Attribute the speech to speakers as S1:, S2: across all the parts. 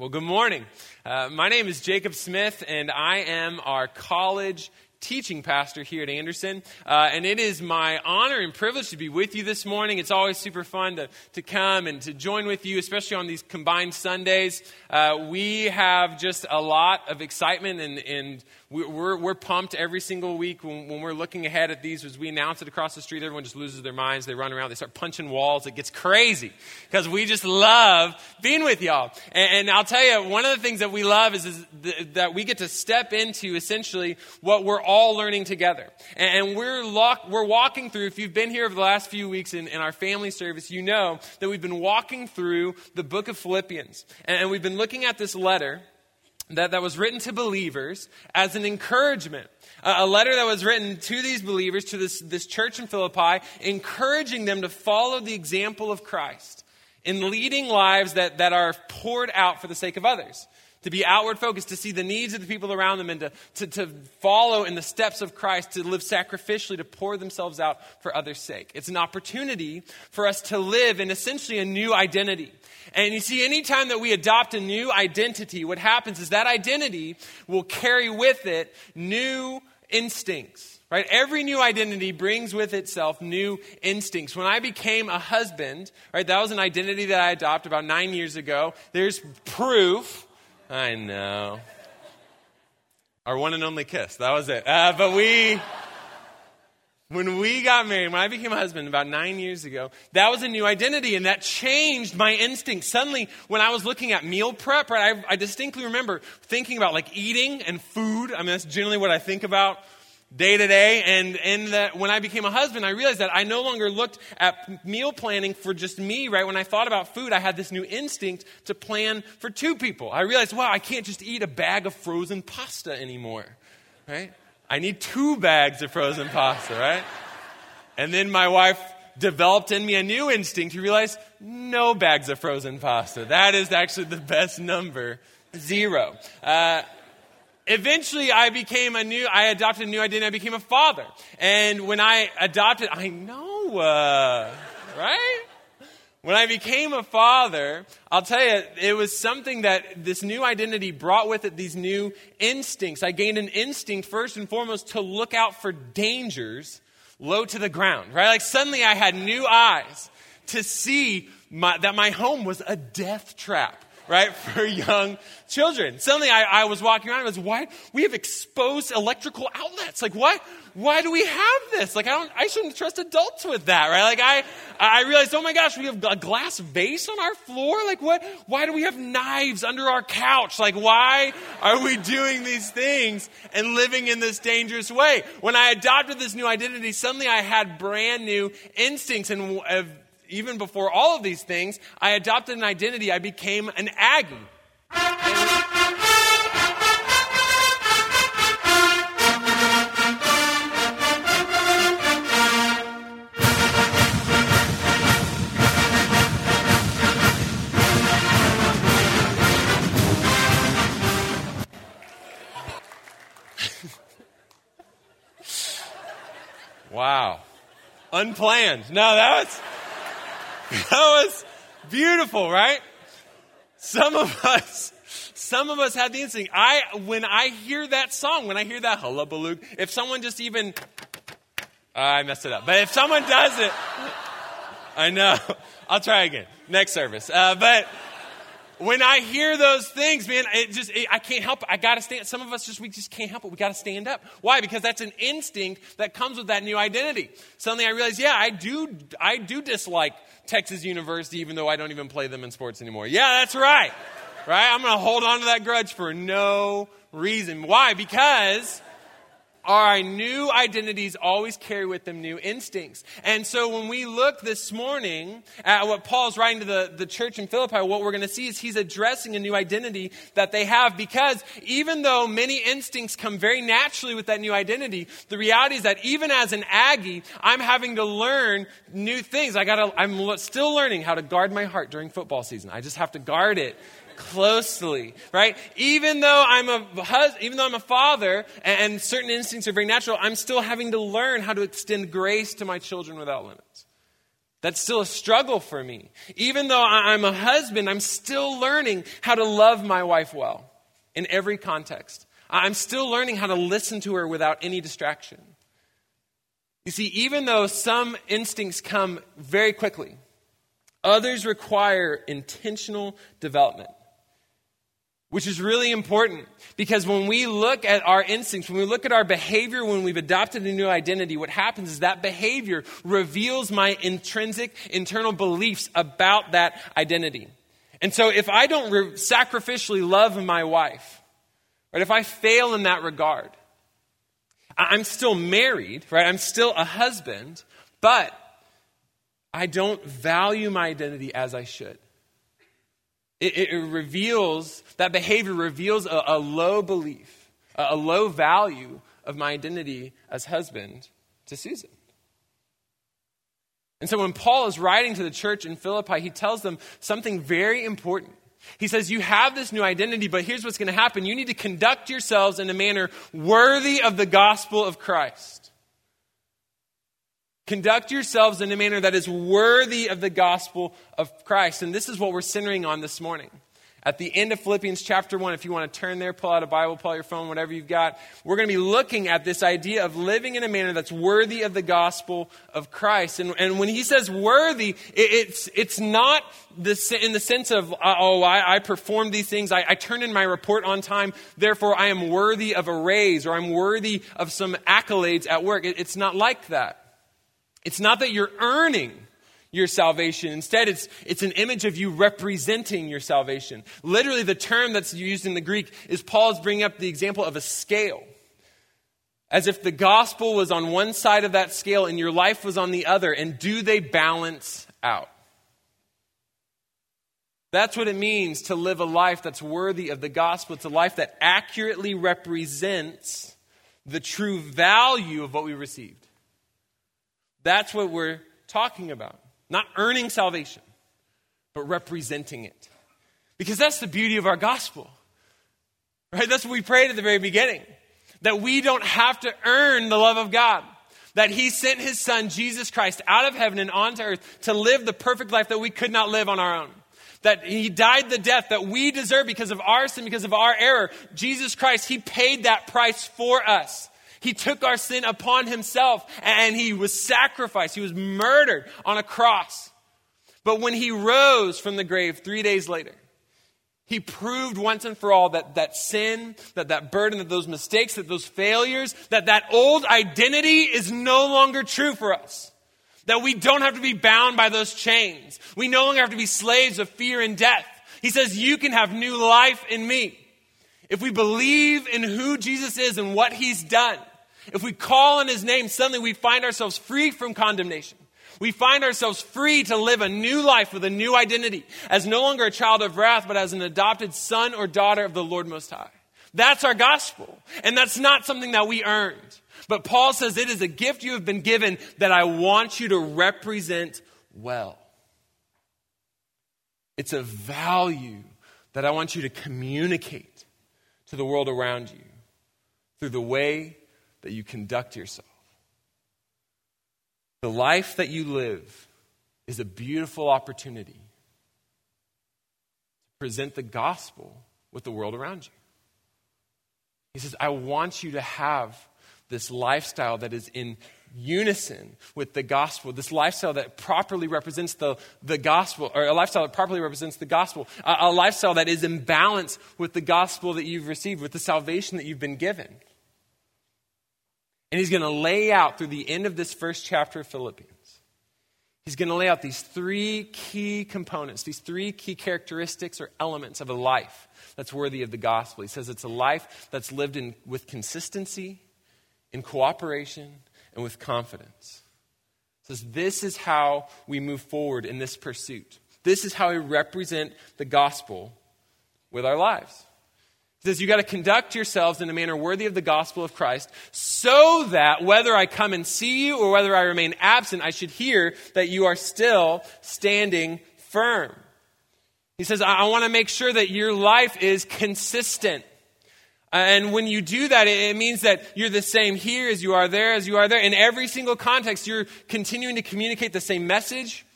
S1: Well, good morning. Uh, my name is Jacob Smith, and I am our college teaching pastor here at Anderson. Uh, and it is my honor and privilege to be with you this morning. It's always super fun to, to come and to join with you, especially on these combined Sundays. Uh, we have just a lot of excitement and, and we're, we're pumped every single week when, when we're looking ahead at these as we announce it across the street everyone just loses their minds they run around they start punching walls it gets crazy because we just love being with y'all and, and, i'll tell you one of the things that we love is, is th- that we get to step into essentially what we're all learning together and, we're, lock, we're walking through if you've been here over the last few weeks in, in our family service you know that we've been walking through the book of philippians and, and we've been looking at this letter that, that was written to believers as an encouragement. a letter that was written to these believers, to this, this church in Philippi, encouraging them to follow the example of Christ in leading lives that, that are poured out for the sake of others. To be outward focused, to see the needs of the people around them, and to, to, to follow in the steps of Christ, to live sacrificially, to pour themselves out for others' sake. It's an opportunity for us to live in essentially a new identity and you see, anytime that we adopt a new identity, what happens is that identity will carry with it new instincts. Right? Every new identity brings with itself new instincts. When I became a husband, right, that was an identity that I adopted about nine years ago. There's proof. I know. Our one and only kiss. That was it. Uh, but we when we got married, when I became a husband about nine years ago, that was a new identity and that changed my instinct. Suddenly, when I was looking at meal prep, right, I, I distinctly remember thinking about like eating and food. I mean, that's generally what I think about day to day. And, and that when I became a husband, I realized that I no longer looked at meal planning for just me, right? When I thought about food, I had this new instinct to plan for two people. I realized, wow, I can't just eat a bag of frozen pasta anymore, right? I need two bags of frozen pasta, right? And then my wife developed in me a new instinct to realize no bags of frozen pasta. That is actually the best number zero. Uh, eventually I became a new, I adopted a new identity. I became a father. And when I adopted, I know, uh, right? When I became a father, I'll tell you, it was something that this new identity brought with it these new instincts. I gained an instinct, first and foremost, to look out for dangers low to the ground, right? Like suddenly I had new eyes to see my, that my home was a death trap right, for young children. Suddenly I, I was walking around and I was, why? We have exposed electrical outlets. Like, why? Why do we have this? Like, I don't, I shouldn't trust adults with that, right? Like, I, I realized, oh my gosh, we have a glass vase on our floor. Like, what? Why do we have knives under our couch? Like, why are we doing these things and living in this dangerous way? When I adopted this new identity, suddenly I had brand new instincts and even before all of these things, I adopted an identity. I became an Aggie. wow. Unplanned. No, that was. That was beautiful, right? Some of us, some of us had the instinct. I, when I hear that song, when I hear that hullabaloo, if someone just even, I messed it up. But if someone does it, I know. I'll try again next service. Uh, but when I hear those things, man, it just it, I can't help it. I got to stand. Some of us just we just can't help it. We got to stand up. Why? Because that's an instinct that comes with that new identity. Suddenly, I realize, yeah, I do. I do dislike Texas University, even though I don't even play them in sports anymore. Yeah, that's right. Right? I'm going to hold on to that grudge for no reason. Why? Because our new identities always carry with them new instincts. And so when we look this morning at what Paul's writing to the, the church in Philippi, what we're going to see is he's addressing a new identity that they have because even though many instincts come very naturally with that new identity, the reality is that even as an Aggie, I'm having to learn new things. I gotta, I'm still learning how to guard my heart during football season. I just have to guard it closely, right? Even though I'm a husband, even though I'm a father, and, and certain instincts are very natural, I'm still having to learn how to extend grace to my children without limits. That's still a struggle for me. Even though I'm a husband, I'm still learning how to love my wife well in every context. I'm still learning how to listen to her without any distraction. You see, even though some instincts come very quickly, others require intentional development which is really important because when we look at our instincts, when we look at our behavior, when we've adopted a new identity, what happens is that behavior reveals my intrinsic internal beliefs about that identity. And so if I don't re- sacrificially love my wife, right, if I fail in that regard, I'm still married, right? I'm still a husband, but I don't value my identity as I should. It, it reveals, that behavior reveals a, a low belief, a, a low value of my identity as husband to Susan. And so when Paul is writing to the church in Philippi, he tells them something very important. He says, You have this new identity, but here's what's going to happen. You need to conduct yourselves in a manner worthy of the gospel of Christ. Conduct yourselves in a manner that is worthy of the gospel of Christ. And this is what we're centering on this morning. At the end of Philippians chapter 1, if you want to turn there, pull out a Bible, pull out your phone, whatever you've got, we're going to be looking at this idea of living in a manner that's worthy of the gospel of Christ. And, and when he says worthy, it, it's, it's not the, in the sense of, uh, oh, I, I performed these things, I, I turned in my report on time, therefore I am worthy of a raise or I'm worthy of some accolades at work. It, it's not like that. It's not that you're earning your salvation. Instead, it's, it's an image of you representing your salvation. Literally, the term that's used in the Greek is Paul's bringing up the example of a scale. As if the gospel was on one side of that scale and your life was on the other. And do they balance out? That's what it means to live a life that's worthy of the gospel. It's a life that accurately represents the true value of what we received. That's what we're talking about. Not earning salvation, but representing it. Because that's the beauty of our gospel. Right? That's what we prayed at the very beginning. That we don't have to earn the love of God. That He sent His Son, Jesus Christ, out of heaven and onto earth to live the perfect life that we could not live on our own. That He died the death that we deserve because of our sin, because of our error. Jesus Christ, He paid that price for us. He took our sin upon himself and he was sacrificed. He was murdered on a cross. But when he rose from the grave three days later, he proved once and for all that that sin, that that burden, that those mistakes, that those failures, that that old identity is no longer true for us. That we don't have to be bound by those chains. We no longer have to be slaves of fear and death. He says, you can have new life in me. If we believe in who Jesus is and what he's done, if we call on his name, suddenly we find ourselves free from condemnation. We find ourselves free to live a new life with a new identity, as no longer a child of wrath, but as an adopted son or daughter of the Lord Most High. That's our gospel. And that's not something that we earned. But Paul says it is a gift you have been given that I want you to represent well. It's a value that I want you to communicate to the world around you through the way that you conduct yourself. The life that you live is a beautiful opportunity to present the gospel with the world around you. He says, I want you to have this lifestyle that is in unison with the gospel, this lifestyle that properly represents the, the gospel, or a lifestyle that properly represents the gospel, a, a lifestyle that is in balance with the gospel that you've received, with the salvation that you've been given. And he's going to lay out through the end of this first chapter of Philippians, he's going to lay out these three key components, these three key characteristics or elements of a life that's worthy of the gospel. He says it's a life that's lived in, with consistency, in cooperation, and with confidence. He says this is how we move forward in this pursuit. This is how we represent the gospel with our lives. He says, You got to conduct yourselves in a manner worthy of the gospel of Christ, so that whether I come and see you or whether I remain absent, I should hear that you are still standing firm. He says, I, I want to make sure that your life is consistent. And when you do that, it means that you're the same here as you are there, as you are there. In every single context, you're continuing to communicate the same message,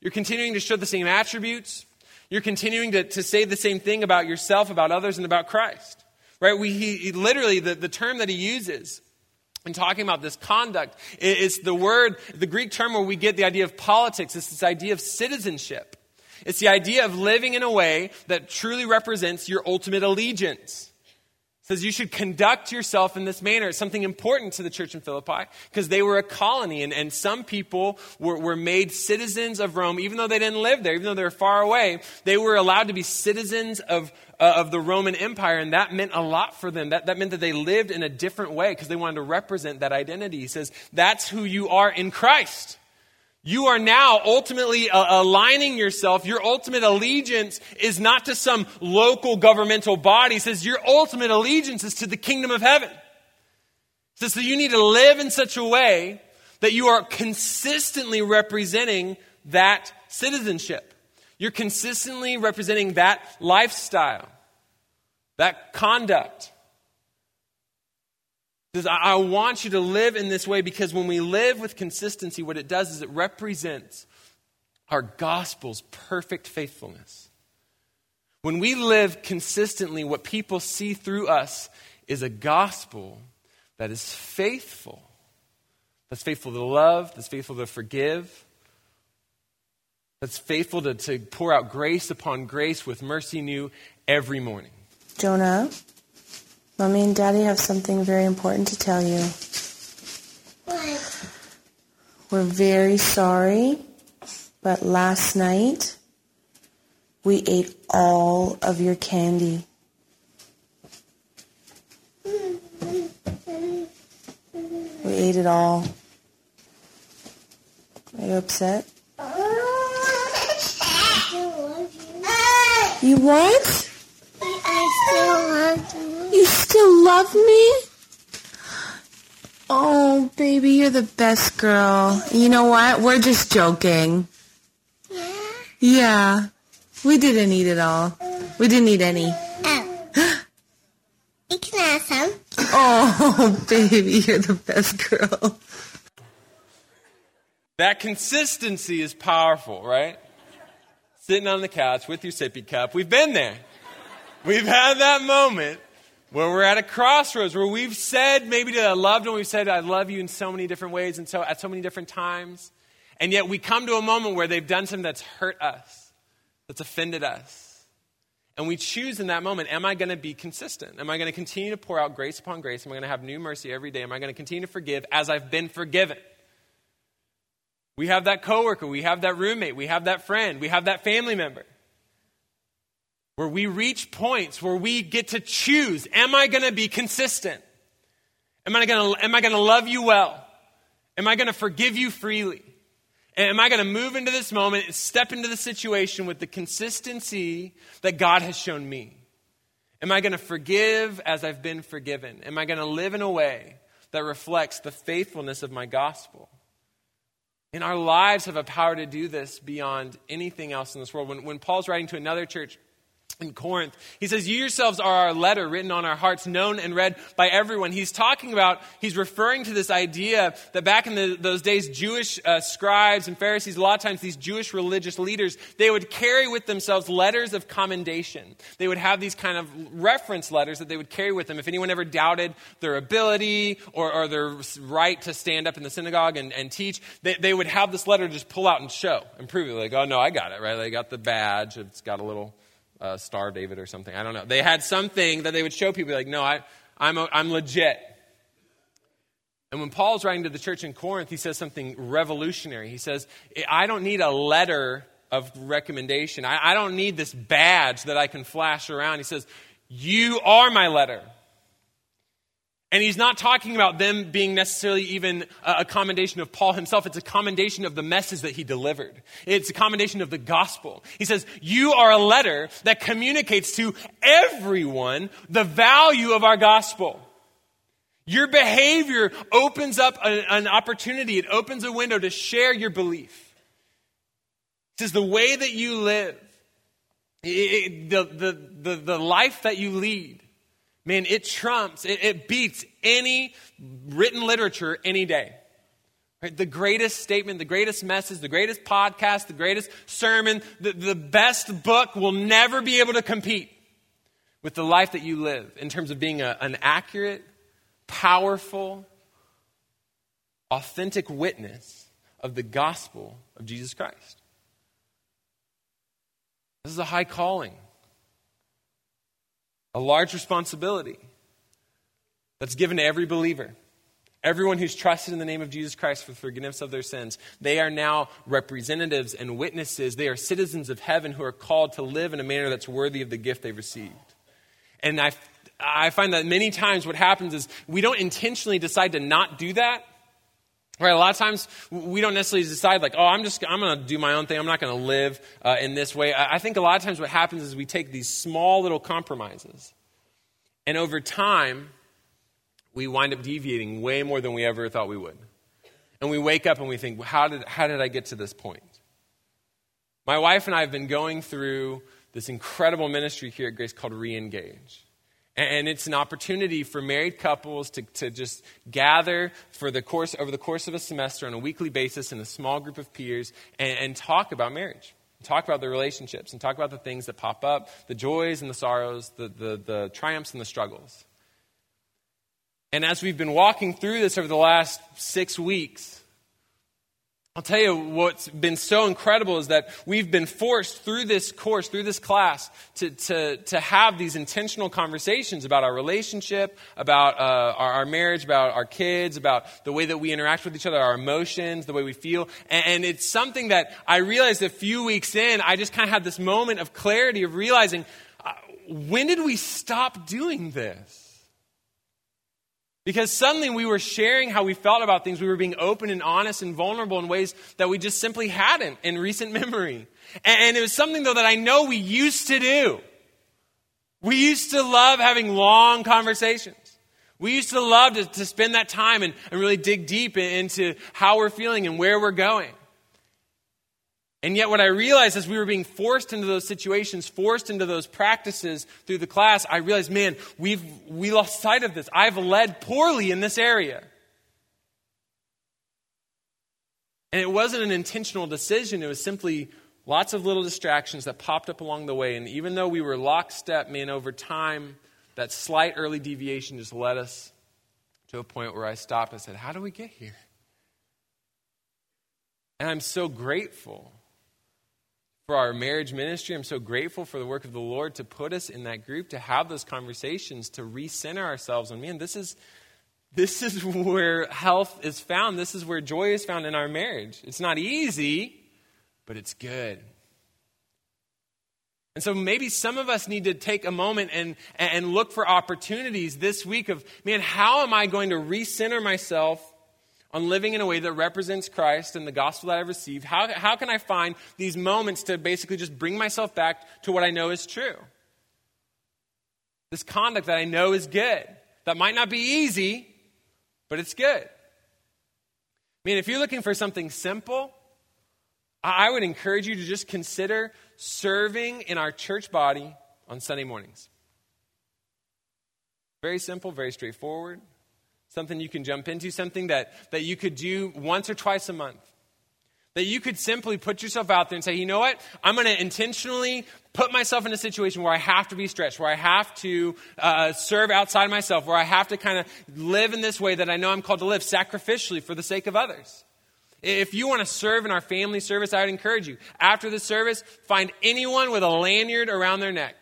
S1: You're continuing to show the same attributes. You're continuing to, to say the same thing about yourself, about others, and about Christ. Right? We, he, he literally, the, the term that he uses in talking about this conduct is the word, the Greek term where we get the idea of politics. It's this idea of citizenship. It's the idea of living in a way that truly represents your ultimate allegiance says you should conduct yourself in this manner. It's something important to the church in Philippi because they were a colony and, and some people were, were made citizens of Rome, even though they didn't live there, even though they were far away. They were allowed to be citizens of, uh, of the Roman Empire, and that meant a lot for them. That, that meant that they lived in a different way because they wanted to represent that identity. He says, That's who you are in Christ. You are now ultimately uh, aligning yourself. Your ultimate allegiance is not to some local governmental body. It says your ultimate allegiance is to the kingdom of heaven. It says that you need to live in such a way that you are consistently representing that citizenship. You're consistently representing that lifestyle, that conduct. Says, I want you to live in this way because when we live with consistency, what it does is it represents our gospel's perfect faithfulness. When we live consistently, what people see through us is a gospel that is faithful, that's faithful to love, that's faithful to forgive, that's faithful to, to pour out grace upon grace with mercy new every morning.
S2: Jonah? Mommy and Daddy have something very important to tell you.
S3: What?
S2: We're very sorry, but last night we ate all of your candy. We ate it all. Are you upset? You what?
S3: I still love you.
S2: You still love me? Oh, baby, you're the best girl. You know what? We're just joking.
S3: Yeah?
S2: Yeah. We didn't eat it all. We didn't eat any.
S3: Oh. you can have some.
S2: Oh, baby, you're the best girl.
S1: That consistency is powerful, right? Sitting on the couch with your sippy cup. We've been there. We've had that moment where we're at a crossroads where we've said maybe to a loved one, we've said, I love you in so many different ways and so at so many different times. And yet we come to a moment where they've done something that's hurt us, that's offended us. And we choose in that moment, am I going to be consistent? Am I going to continue to pour out grace upon grace? Am I going to have new mercy every day? Am I going to continue to forgive as I've been forgiven? We have that coworker, we have that roommate, we have that friend, we have that family member where we reach points where we get to choose am I going to be consistent? Am I going to, love you well? Am I going to forgive you freely? Am I going to move into this moment and step into the situation with the consistency that God has shown me? Am I going to forgive as I've been forgiven? Am I going to live in a way that reflects the faithfulness of my gospel? And our lives have a power to do this beyond anything else in this world. When, when Paul's writing to another church, in Corinth. He says, You yourselves are our letter written on our hearts, known and read by everyone. He's talking about, he's referring to this idea that back in the, those days, Jewish uh, scribes and Pharisees, a lot of times these Jewish religious leaders, they would carry with themselves letters of commendation. They would have these kind of reference letters that they would carry with them. If anyone ever doubted their ability or, or their right to stand up in the synagogue and, and teach, they, they would have this letter just pull out and show and prove it. Like, oh, no, I got it, right? They got the badge, it's got a little uh, Star David or something. I don't know. They had something that they would show people like, no, I, I'm, a, I'm legit. And when Paul's writing to the church in Corinth, he says something revolutionary. He says, I don't need a letter of recommendation. I, I don't need this badge that I can flash around. He says, You are my letter. And he's not talking about them being necessarily even a commendation of Paul himself. It's a commendation of the message that he delivered. It's a commendation of the gospel. He says, You are a letter that communicates to everyone the value of our gospel. Your behavior opens up a, an opportunity, it opens a window to share your belief. It says, The way that you live, it, the, the, the, the life that you lead, man, it trumps, it, it beats any written literature any day. Right? The greatest statement, the greatest message, the greatest podcast, the greatest sermon, the, the best book will never be able to compete with the life that you live in terms of being a, an accurate, powerful, authentic witness of the gospel of Jesus Christ. This is a high calling, a large responsibility that's given to every believer. Everyone who's trusted in the name of Jesus Christ for the forgiveness of their sins, they are now representatives and witnesses. They are citizens of heaven who are called to live in a manner that's worthy of the gift they've received. And I, I find that many times what happens is we don't intentionally decide to not do that. Right, a lot of times we don't necessarily decide like, oh, I'm just I'm going to do my own thing. I'm not going to live uh, in this way. I think a lot of times what happens is we take these small little compromises, and over time, we wind up deviating way more than we ever thought we would. And we wake up and we think, how did how did I get to this point? My wife and I have been going through this incredible ministry here at Grace called Reengage. And it's an opportunity for married couples to, to just gather for the course, over the course of a semester on a weekly basis in a small group of peers and, and talk about marriage. Talk about the relationships and talk about the things that pop up, the joys and the sorrows, the, the, the triumphs and the struggles. And as we've been walking through this over the last six weeks, I'll tell you what's been so incredible is that we've been forced through this course, through this class, to, to, to have these intentional conversations about our relationship, about uh, our, our, marriage, about our kids, about the way that we interact with each other, our emotions, the way we feel. And, and it's something that I realized a few weeks in, I just kind of had this moment of clarity of realizing uh, when did we stop doing this? Because suddenly we were sharing how we felt about things. We were being open and honest and vulnerable in ways that we just simply hadn't in recent memory. And it was something, though, that I know we used to do. We used to love having long conversations. We used to love to, to spend that time and, and really dig deep into how we're feeling and where we're going. And yet, what I realized as we were being forced into those situations, forced into those practices through the class, I realized, man, we've we lost sight of this. I've led poorly in this area. And it wasn't an intentional decision, it was simply lots of little distractions that popped up along the way. And even though we were lockstep, man, over time, that slight early deviation just led us to a point where I stopped and said, How do we get here? And I'm so grateful for our marriage ministry. I'm so grateful for the work of the Lord to put us in that group, to have those conversations, to recenter ourselves on, man, this is, this is where health is found. This is where joy is found in our marriage. It's not easy, but it's good. And so maybe some of us need to take a moment and, and look for opportunities this week of, man, how am I going to recenter myself on living in a way that represents Christ and the gospel that I've received, how, how can I find these moments to basically just bring myself back to what I know is true? This conduct that I know is good. That might not be easy, but it's good. I mean, if you're looking for something simple, I would encourage you to just consider serving in our church body on Sunday mornings. Very simple, very straightforward something you can jump into, something that, that you could do once or twice a month. That you could simply put yourself out there and say, you know what? I'm going to intentionally put myself in a situation where I have to be stretched, where I have to uh, serve outside myself, where I have to kind of live in this way that I know I'm called to live sacrificially for the sake of others. If you want to serve in our family service, I would encourage you. After the service, find anyone with a lanyard around their neck,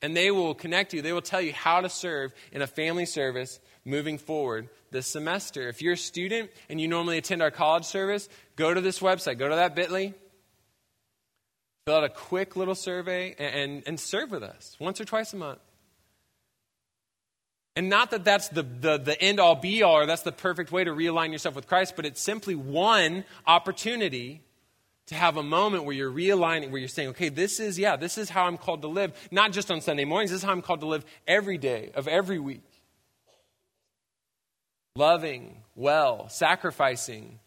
S1: and they will connect you. They will tell you how to serve in a family service moving forward this semester. If you're a student and you normally attend our college service, go to this website, go to that bit.ly, fill out a quick little survey, and, and, and serve with us once or twice a month. And not that that's the, the, the end all be all or that's the perfect way to realign yourself with Christ, but it's simply one opportunity to have a moment where you're realigning, where you're saying, okay, this is, yeah, this is how I'm called to live, not just on Sunday mornings, this is how I'm called to live every day of every week loving well, sacrificing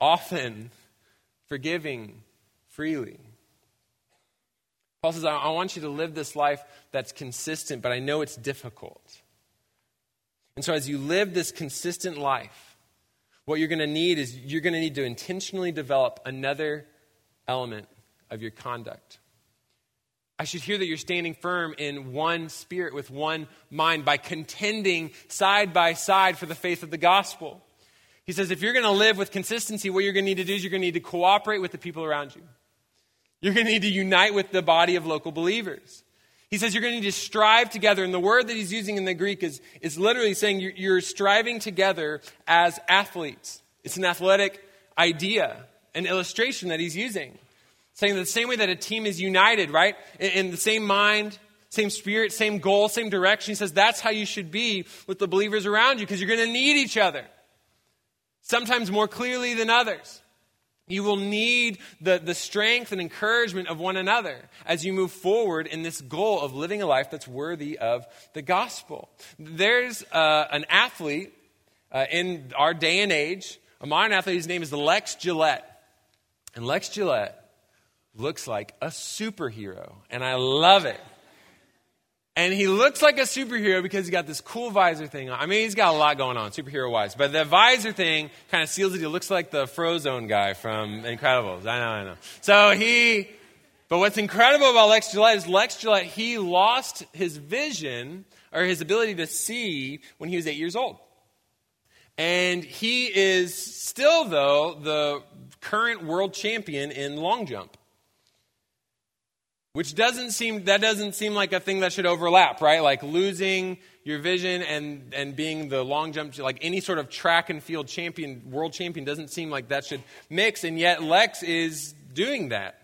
S1: often, forgiving freely. Paul says, I want you to live this life that's consistent, but I know it's difficult. And so, as you live this consistent life, what you're going to need is you're going to need to intentionally develop another element of your conduct. I should hear that you're standing firm in one spirit with one mind by contending side by side for the faith of the gospel. He says, if you're going to live with consistency, what you're going to need to do is you're going to need to cooperate with the people around you. You're going to need to unite with the body of local believers. He says you're going to need to strive together. And the word that he's using in the Greek is, is literally saying you're, you're striving together as athletes. It's an athletic idea, an illustration that he's using. Saying the same way that a team is united, right? In, in the same mind, same spirit, same goal, same direction. He says that's how you should be with the believers around you because you're going to need each other sometimes more clearly than others. You will need the, the strength and encouragement of one another as you move forward in this goal of living a life that's worthy of the gospel. There's uh, an athlete uh, in our day and age, a modern athlete, his name is Lex Gillette. And Lex Gillette looks like a superhero, and I love it. And he looks like a superhero because he's got this cool visor thing on. I mean, he's got a lot going on, superhero wise. But the visor thing kind of seals it. He looks like the Frozone guy from Incredibles. I know, I know. So he, but what's incredible about Lex Gillette is Lex Gillette, he lost his vision or his ability to see when he was eight years old. And he is still, though, the current world champion in long jump. Which doesn't seem that doesn't seem like a thing that should overlap, right? Like losing your vision and and being the long jump like any sort of track and field champion, world champion doesn't seem like that should mix and yet Lex is doing that.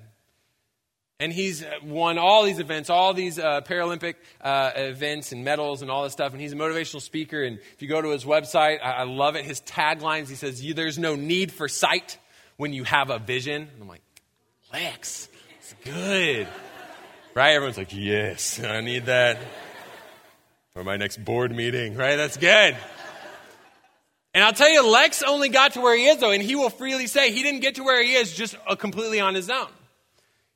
S1: And he's won all these events, all these uh, Paralympic uh, events and medals and all this stuff. And he's a motivational speaker. And if you go to his website, I, I love it. His taglines, he says, There's no need for sight when you have a vision. And I'm like, Lex, it's good. Right? Everyone's like, yes, I need that for my next board meeting, right? That's good. And I'll tell you, Lex only got to where he is, though, and he will freely say he didn't get to where he is just uh, completely on his own.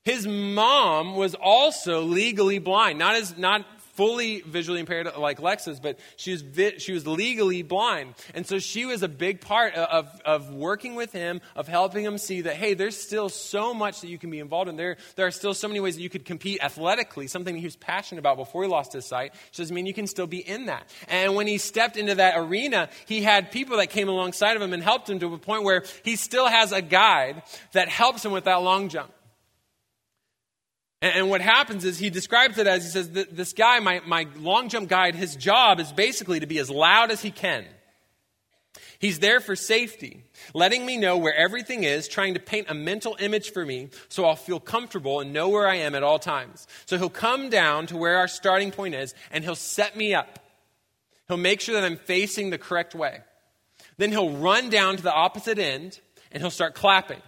S1: His mom was also legally blind, not as not fully visually impaired like Lex is, but she was, vi- she was legally blind. And so she was a big part of, of working with him, of helping him see that, hey, there's still so much that you can be involved in. There, there are still so many ways that you could compete athletically, something he was passionate about before he lost his sight. She says, I mean, you can still be in that. And when he stepped into that arena, he had people that came alongside of him and helped him to a point where he still has a guide that helps him with that long jump. And, what happens is he describes it as he says, This guy, my, my long jump guide, his job is basically to be as loud as he can. He's there for safety, letting me know where everything is, trying to paint a mental image for me so I'll feel comfortable and know where I am at all times. So he'll come down to where our starting point is and he'll set me up. He'll make sure that I'm facing the correct way. Then he'll run down to the opposite end and he'll start clapping.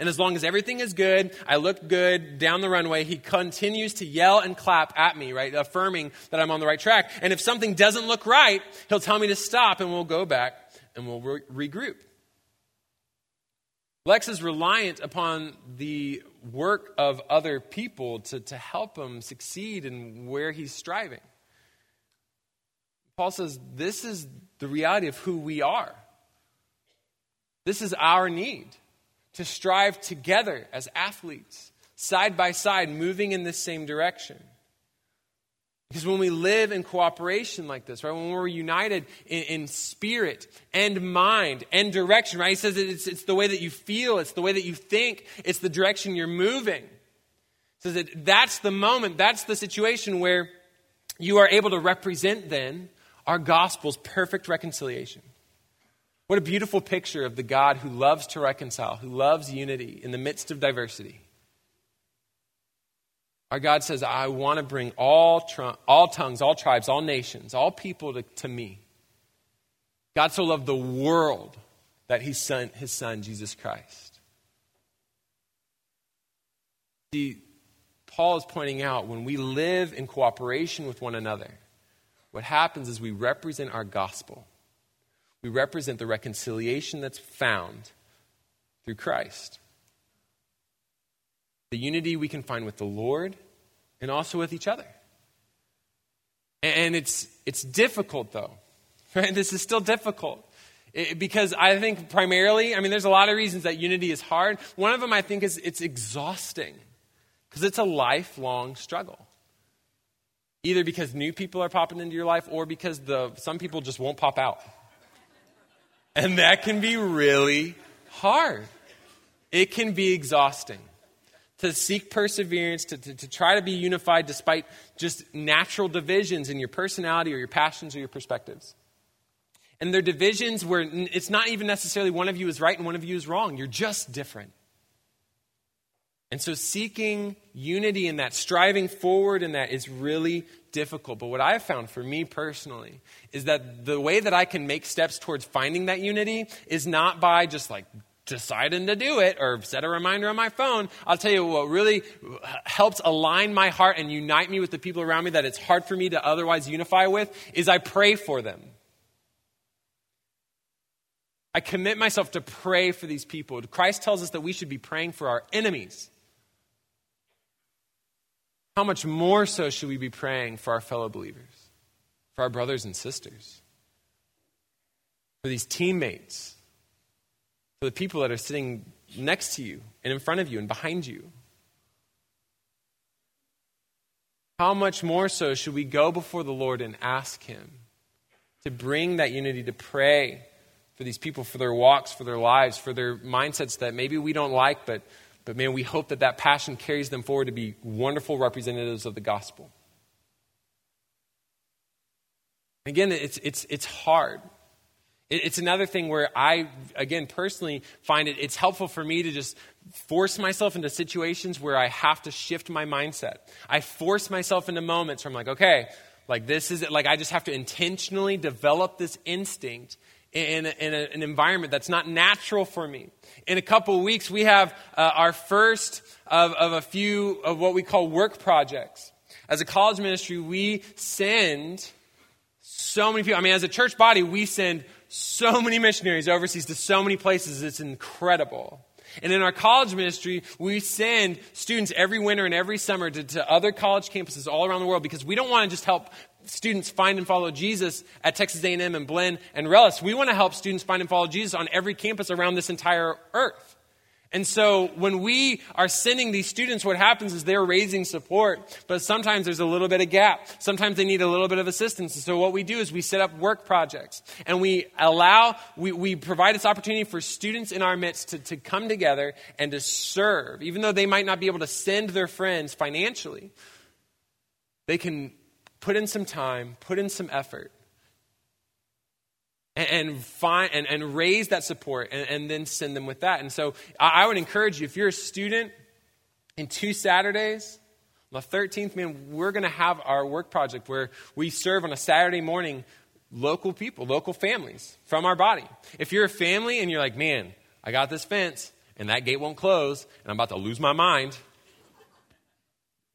S1: And as long as everything is good, I look good down the runway, he continues to yell and clap at me, right? Affirming that I'm on the right track. And if something doesn't look right, he'll tell me to stop and we'll go back and we'll re- regroup. Lex is reliant upon the work of other people to, to help him succeed in where he's striving. Paul says this is the reality of who we are. This is our need to strive together as athletes, side by side, moving in the same direction. Because when we live in cooperation like this, right, when we're united in, in, spirit and mind and direction, right, he says it's, it's the way that you feel, it's the way that you think, it's the direction you're moving. He says that that's the moment, that's the situation where you are able to represent then our gospel's perfect reconciliation. What a beautiful picture of the God who loves to reconcile, who loves unity in the midst of diversity. Our God says, I want to bring all, tr- all tongues, all tribes, all nations, all people to, to me. God so loved the world that he sent his son, Jesus Christ. See, Paul is pointing out when we live in cooperation with one another, what happens is we represent our gospel we represent the reconciliation that's found through Christ. The unity we can find with the Lord and also with each other. And it's, it's difficult, though. Right? This is still difficult. It, because I think primarily, I mean, there's a lot of reasons that unity is hard. One of them, I think, is it's exhausting because it's a lifelong struggle. Either because new people are popping into your life or because the, some people just won't pop out. And that can be really hard. It can be exhausting to seek perseverance, to, to, to, try to be unified despite just natural divisions in your personality or your passions or your perspectives. And they're divisions where it's not even necessarily one of you is right and one of you is wrong. You're just different. And so seeking unity in that, striving forward in that is really difficult. But what I've found for me personally is that the way that I can make steps towards finding that unity is not by just like deciding to do it or set a reminder on my phone. I'll tell you what really helps align my heart and unite me with the people around me that it's hard for me to otherwise unify with is I pray for them. I commit myself to pray for these people. Christ tells us that we should be praying for our enemies. How much more so should we be praying for our fellow believers, for our brothers and sisters, for these teammates, for the people that are sitting next to you and in front of you and behind you? How much more so should we go before the Lord and ask Him to bring that unity, to pray for these people, for their walks, for their lives, for their mindsets that maybe we don't like, but but man, we hope that that passion carries them forward to be wonderful representatives of the gospel. Again, it's, it's, it's hard. It's another thing where I, again, personally find it, it's helpful for me to just force myself into situations where I have to shift my mindset. I force myself into moments where I'm like, okay, like this is it. Like I just have to intentionally develop this instinct in, a, in an environment that's not natural for me. In a couple of weeks, we have uh, our first of, of a few of what we call work projects. As a college ministry, we send so many people. I mean, as a church body, we send so many missionaries overseas to so many places. It's incredible. And in our college ministry, we send students every winter and every summer to, to, other college campuses all around the world because we don't want to just help students find and follow Jesus at Texas A&M and Blinn and Rellis. We want to help students find and follow Jesus on every campus around this entire earth. And so when we are sending these students, what happens is they're raising support, but sometimes there's a little bit of gap. Sometimes they need a little bit of assistance. And so what we do is we set up work projects and we allow, we, we provide this opportunity for students in our midst to, to come together and to serve. Even though they might not be able to send their friends financially, they can put in some time, put in some effort, and, and find and, and raise that support and, and, then send them with that. And so I, I would encourage you, if you're a student in two Saturdays, the 13th, man, we're going to have our work project where we serve on a Saturday morning local people, local families from our body. If you're a family and you're like, man, I got this fence and that gate won't close and I'm about to lose my mind,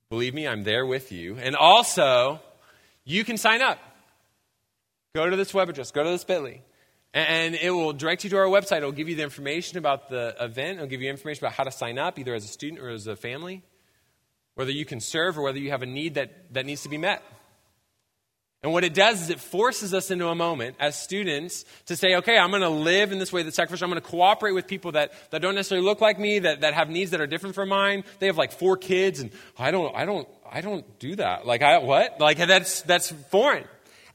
S1: believe me, I'm there with you. And also, you can sign up. Go to this web address, go to this bit.ly, and it will direct you to our website. It will give you the information about the event. It will give you information about how to sign up, either as a student or as a family, whether you can serve or whether you have a need that, that needs to be met. And what it does is it forces us into a moment as students to say, okay, I'm going to live in this way that's sacrificial. I'm going to cooperate with people that, that don't necessarily look like me, that, that have needs that are different from mine. They have like four kids and I don't, I don't, I don't do that. Like, I, what? Like, that's, that's foreign.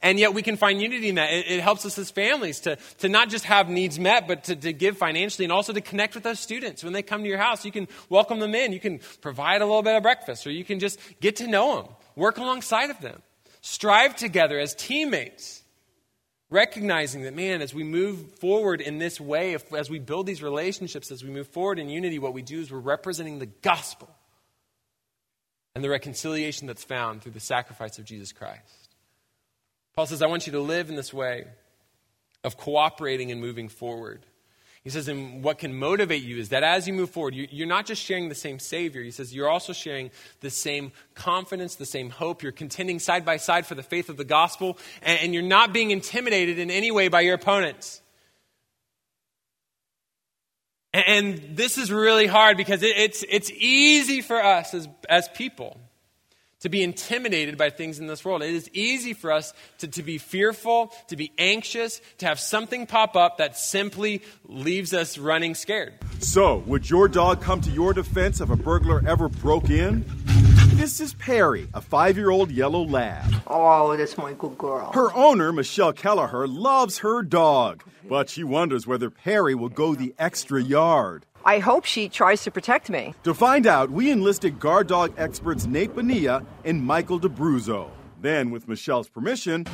S1: And yet we can find unity in that. It, it, helps us as families to, to not just have needs met, but to, to give financially and also to connect with those students. When they come to your house, you can welcome them in. You can provide a little bit of breakfast or you can just get to know them, work alongside of them. Strive together as teammates, recognizing that, man, as we move forward in this way, if, as we build these relationships, as we move forward in unity, what we do is we're representing the gospel and the reconciliation that's found through the sacrifice of Jesus Christ. Paul says, I want you to live in this way of cooperating and moving forward. He says, and what can motivate you is that as you move forward, you're not just sharing the same Savior. He says, you're also sharing the same confidence, the same hope. You're contending side by side for the faith of the gospel, and you're not being intimidated in any way by your opponents. And this is really hard because it's, it's easy for us as, as people to be intimidated by things in this world. It is easy for us to, to be fearful, to be anxious, to have something pop up that simply leaves us running scared.
S4: So, would your dog come to your defense if a burglar ever broke in? This is Perry, a five year old yellow lab.
S5: Oh, that's my good girl.
S4: Her owner, Michelle Kelleher, loves her dog, but she wonders whether Perry will go the extra yard.
S5: I hope she tries to protect me.
S4: To find out, we enlisted guard dog experts Nate Bonilla and Michael DeBruzzo. Then, with Michelle's permission,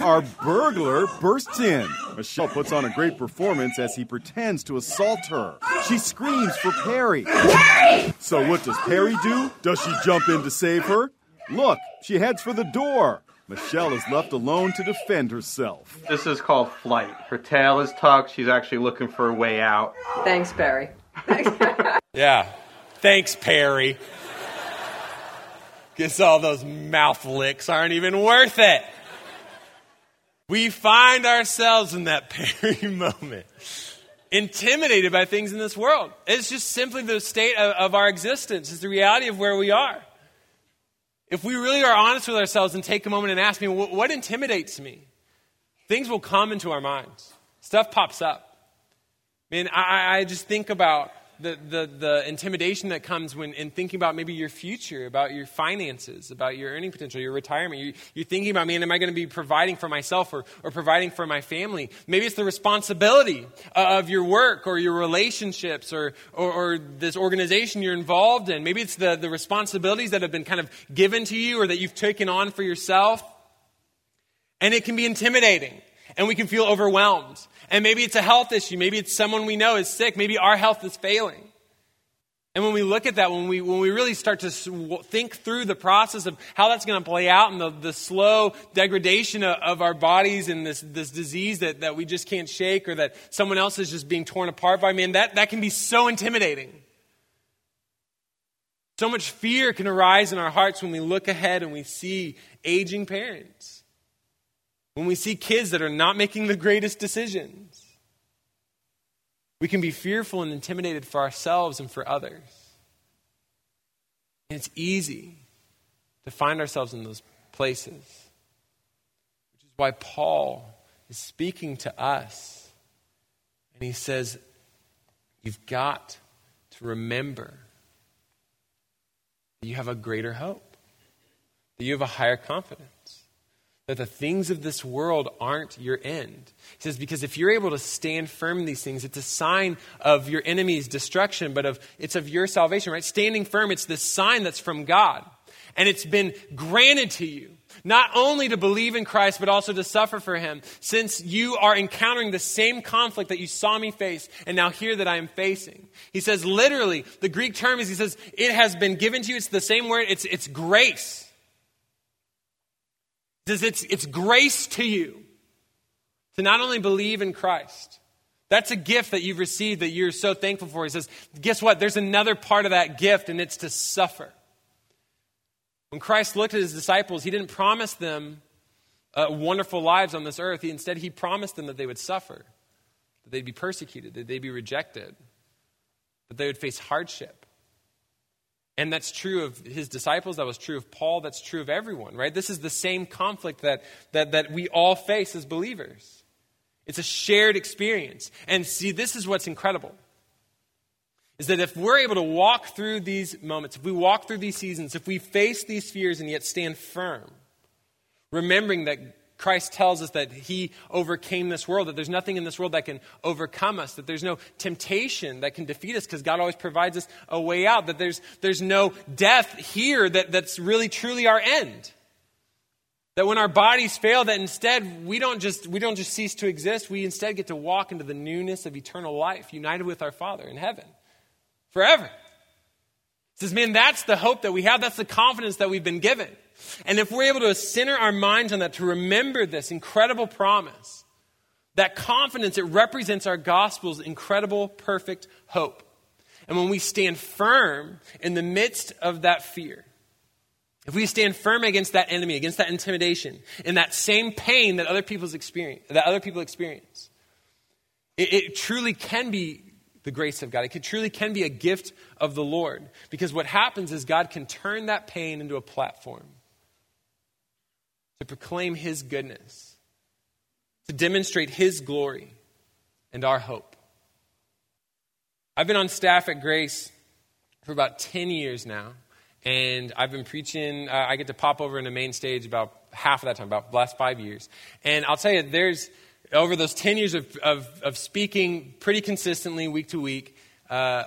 S4: our burglar bursts in. Michelle puts on a great performance as he pretends to assault her. She screams for Perry. Perry! So, what does Perry do? Does she jump in to save her? Look, she heads for the door. Michelle is left alone to defend herself.
S6: This is called flight. Her tail is tucked. She's actually looking for a way out.
S5: Thanks, Barry. Thanks.
S1: Yeah. Thanks, Perry. Guess all those mouth licks aren't even worth it. We find ourselves in that Perry moment, intimidated by things in this world. It's just simply the state of, of our existence, it's the reality of where we are. If we really are honest with ourselves and take a moment and ask me, what, intimidates me? Things will come into our minds. Stuff pops up. I mean, I, I just think about the, the, the intimidation that comes when in thinking about maybe your future, about your finances, about your earning potential, your retirement. You, you're thinking about, man, am I going to be providing for myself or, or providing for my family? Maybe it's the responsibility of your work or your relationships or, or, or this organization you're involved in. Maybe it's the, the responsibilities that have been kind of given to you or that you've taken on for yourself. And it can be intimidating and we can feel overwhelmed. And maybe it's a health issue. Maybe it's someone we know is sick. Maybe our health is failing. And when we look at that, when we, when we really start to think through the process of how that's going to play out and the, the slow degradation of, of our bodies and this, this disease that, that we just can't shake or that someone else is just being torn apart by, man, that, that can be so intimidating. So much fear can arise in our hearts when we look ahead and we see aging parents when we see kids that are not making the greatest decisions. We can be fearful and intimidated for ourselves and for others. And it's easy to find ourselves in those places, which is why Paul is speaking to us. And he says, You've got to remember that you have a greater hope, that you have a higher confidence that the things of this world aren't your end. He says, because if you're able to stand firm in these things, it's a sign of your enemy's destruction, but of it's of your salvation, right? Standing firm, it's this sign that's from God. And it's been granted to you, not only to believe in Christ, but also to suffer for him, since you are encountering the same conflict that you saw me face and now hear that I am facing. He says, literally, the Greek term is, he says, it has been given to you. It's the same word, it's, it's grace says it's, it's grace to you to not only believe in Christ. That's a gift that you've received that you're so thankful for. He says, guess what? There's another part of that gift, and it's to suffer. When Christ looked at his disciples, he didn't promise them uh, wonderful lives on this earth. He, instead, he promised them that they would suffer, that they'd be persecuted, that they'd be rejected, that they would face hardship. And that's true of his disciples. That was true of Paul. That's true of everyone, right? This is the same conflict that, that, that we all face as believers. It's a shared experience. And see, this is what's incredible. Is that if we're able to walk through these moments, if we walk through these seasons, if we face these fears and yet stand firm, remembering that Christ tells us that he overcame this world, that there's nothing in this world that can overcome us, that there's no temptation that can defeat us because God always provides us a way out, that there's, there's no death here that, that's really truly our end. That when our bodies fail, that instead we don't, just, we don't just cease to exist, we instead get to walk into the newness of eternal life, united with our Father in heaven forever. Says, man, that's the hope that we have, that's the confidence that we've been given. And if we're able to center our minds on that, to remember this incredible promise, that confidence, it represents our gospel's incredible, perfect hope. And when we stand firm in the midst of that fear, if we stand firm against that enemy, against that intimidation, in that same pain that other people's experience, that other people experience, it, it truly can be the grace of God. It truly can be a gift of the Lord because what happens is God can turn that pain into a platform to proclaim His goodness, to demonstrate His glory and our hope. I've been on staff at Grace for about 10 years now, and I've been preaching. Uh, I get to pop over in the main stage about half of that time, about the last five years. And I'll tell you, there's over those 10 years of, of, of speaking pretty consistently week to week, uh,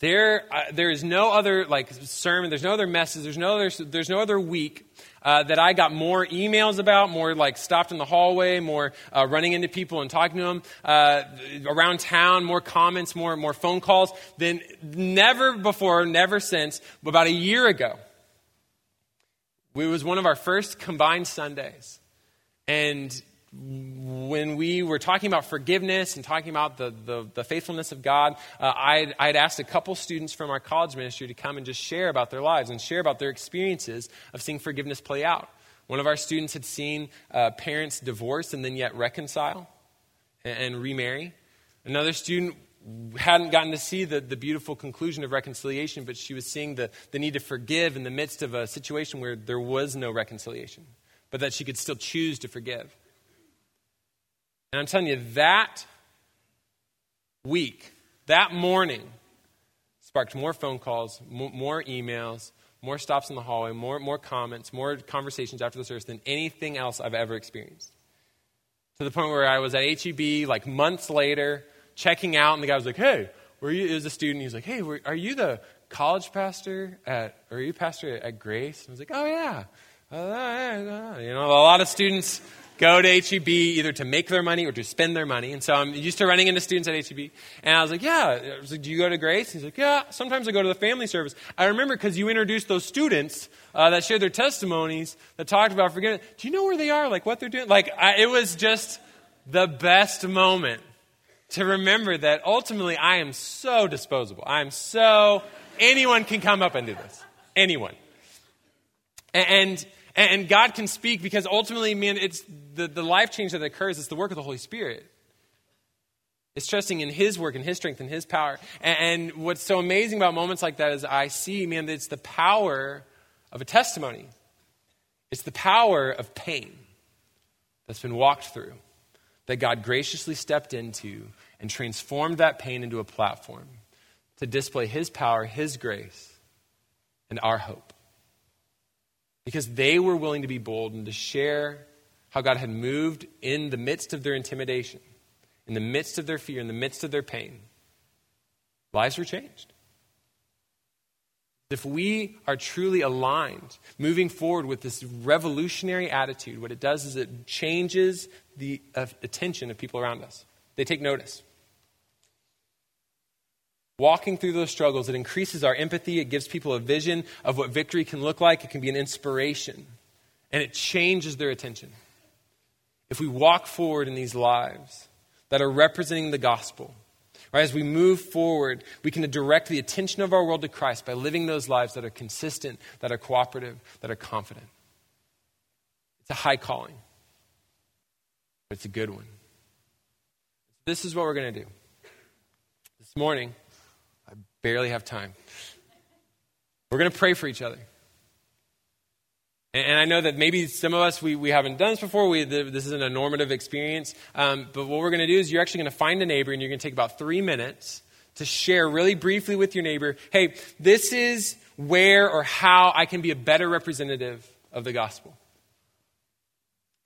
S1: there, uh, there is no other like sermon, there's no other message, there's no other, there's no other week uh, that I got more emails about, more like stopped in the hallway, more uh, running into people and talking to them uh, around town, more comments, more, more phone calls than never before, never since, about a year ago. It was one of our first combined Sundays. And when we were talking about forgiveness and talking about the, the, the faithfulness of God, uh, I'd, I'd asked a couple students from our college ministry to come and just share about their lives and share about their experiences of seeing forgiveness play out. One of our students had seen uh, parents divorce and then yet reconcile and, and remarry. Another student hadn't gotten to see the, the beautiful conclusion of reconciliation, but she was seeing the, the need to forgive in the midst of a situation where there was no reconciliation, but that she could still choose to forgive. And I'm telling you, that week, that morning, sparked more phone calls, more emails, more stops in the hallway, more, more comments, more conversations after the service than anything else I've ever experienced. To the point where I was at HEB like months later, checking out, and the guy was like, "Hey, were you?" It was a student. He was like, "Hey, were, are you the college pastor at? Or are you pastor at Grace?" And I was like, "Oh yeah." Uh, you know, a lot of students go to HEB either to make their money or to spend their money. And so I'm used to running into students at HEB. And I was like, yeah. I was like, do you go to Grace? He's like, yeah. Sometimes I go to the family service. I remember because you introduced those students uh, that shared their testimonies that talked about forgiveness. Do you know where they are? Like what they're doing? Like I, it was just the best moment to remember that ultimately I am so disposable. I am so, anyone can come up and do this. Anyone. And, and God can speak because ultimately, man, it's the, the life change that occurs is the work of the Holy Spirit. It's trusting in His work and His strength and His power. And, and what's so amazing about moments like that is I see, man, it's the power of a testimony. It's the power of pain that's been walked through, that God graciously stepped into and transformed that pain into a platform to display His power, His grace, and our hope because they were willing to be bold and to share how God had moved in the midst of their intimidation, in the midst of their fear, in the midst of their pain. Lives were changed. If we are truly aligned, moving forward with this revolutionary attitude, what it does is it changes the uh, attention of people around us. They take notice walking through those struggles, it increases our empathy. It gives people a vision of what victory can look like. It can be an inspiration, and it changes their attention. If we walk forward in these lives that are representing the gospel, right, as we move forward, we can direct the attention of our world to Christ by living those lives that are consistent, that are cooperative, that are confident. It's a high calling, but it's a good one. This is what we're going to do. This morning, barely have time. We're going to pray for each other. And, I know that maybe some of us, we, we haven't done this before. We, this isn't a normative experience. Um, but what we're going to do is you're actually going to find a neighbor and you're going to take about three minutes to share really briefly with your neighbor hey, this is where or how I can be a better representative of the gospel.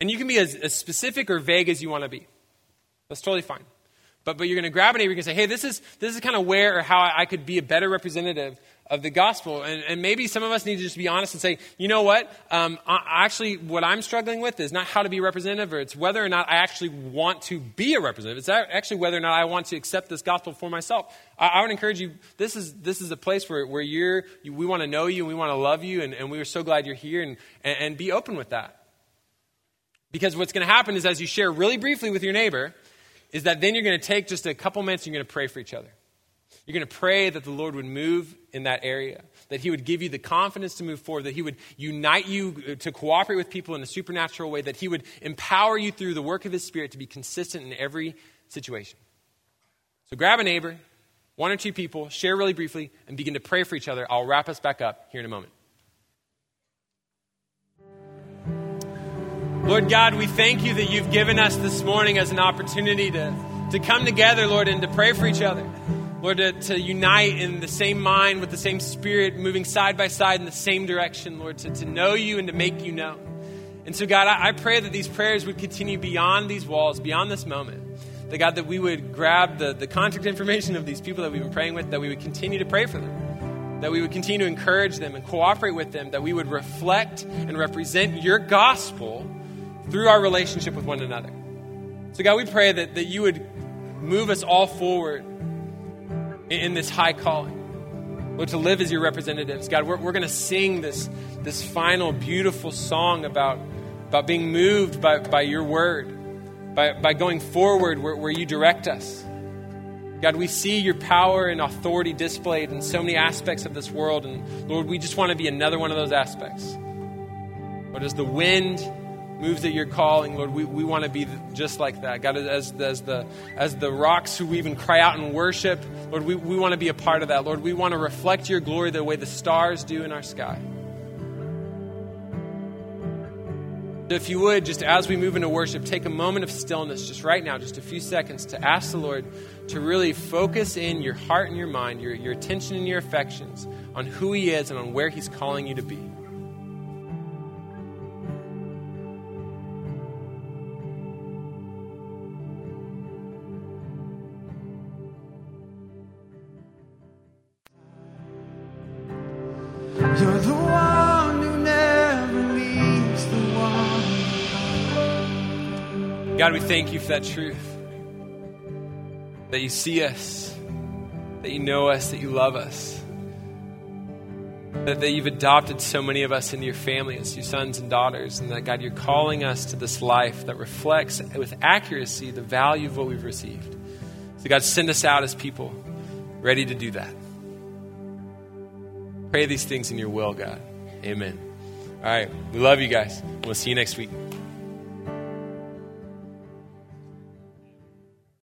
S1: And you can be as, as specific or vague as you want to be. That's totally fine. But, but you're going to grab a neighbor and say, hey, this is, this is kind of where or how I could be a better representative of the gospel. And, and maybe some of us need to just be honest and say, you know what? Um, I, actually, what I'm struggling with is not how to be representative, or it's whether or not I actually want to be a representative. It's actually whether or not I want to accept this gospel for myself. I, I would encourage you, this is, this is a place where, where you're, you, we want to know you and we want to love you, and, and we are so glad you're here, and, and, and be open with that. Because what's going to happen is as you share really briefly with your neighbor, is that then you're going to take just a couple minutes and you're going to pray for each other. You're going to pray that the Lord would move in that area, that He would give you the confidence to move forward, that He would unite you uh, to cooperate with people in a supernatural way, that He would empower you through the work of His Spirit to be consistent in every situation. So grab a neighbor, one or two people, share really briefly, and begin to pray for each other. I'll wrap us back up here in a moment. Lord God, we thank you that you've given us this morning as an opportunity to, to come together, Lord, and to pray for each other. Lord, to, to unite in the same mind with the same spirit, moving side by side in the same direction, Lord, to, to know you and to make you known. And so, God, I, I pray that these prayers would continue beyond these walls, beyond this moment. That, God, that we would grab the, the contact information of these people that we've been praying with, that we would continue to pray for them. That we would continue to encourage them and cooperate with them, that we would reflect and represent your gospel through our relationship with one another. So, God, we pray that, that you would move us all forward in, in this high calling. Lord, to live as your representatives. God, we're, we're going to sing this, this final beautiful song about, about being moved by, by your word, by, by going forward where, where you direct us. God, we see your power and authority displayed in so many aspects of this world. And Lord, we just want to be another one of those aspects. Lord, as the wind moves that you're calling, Lord, we, we want to be just like that. God, as, as, the, as the rocks who we even cry out in worship, Lord, we, we want to be a part of that. Lord, we want to reflect your glory the way the stars do in our sky. If you would, just as we move into worship, take a moment of stillness just right now, just a few seconds, to ask the Lord to really focus in your heart and your mind, your, your attention and your affections on who He is and on where He's calling you to be. God, we thank you for that truth. That you see us, that you know us, that you love us. That, that you've adopted so many of us into your family as your sons and daughters, and that, God, you're calling us to this life that reflects with accuracy the value of what we've received. So, God, send us out as people ready to do that. Pray these things in your will, God. Amen. All right. We love you guys. We'll see you next week.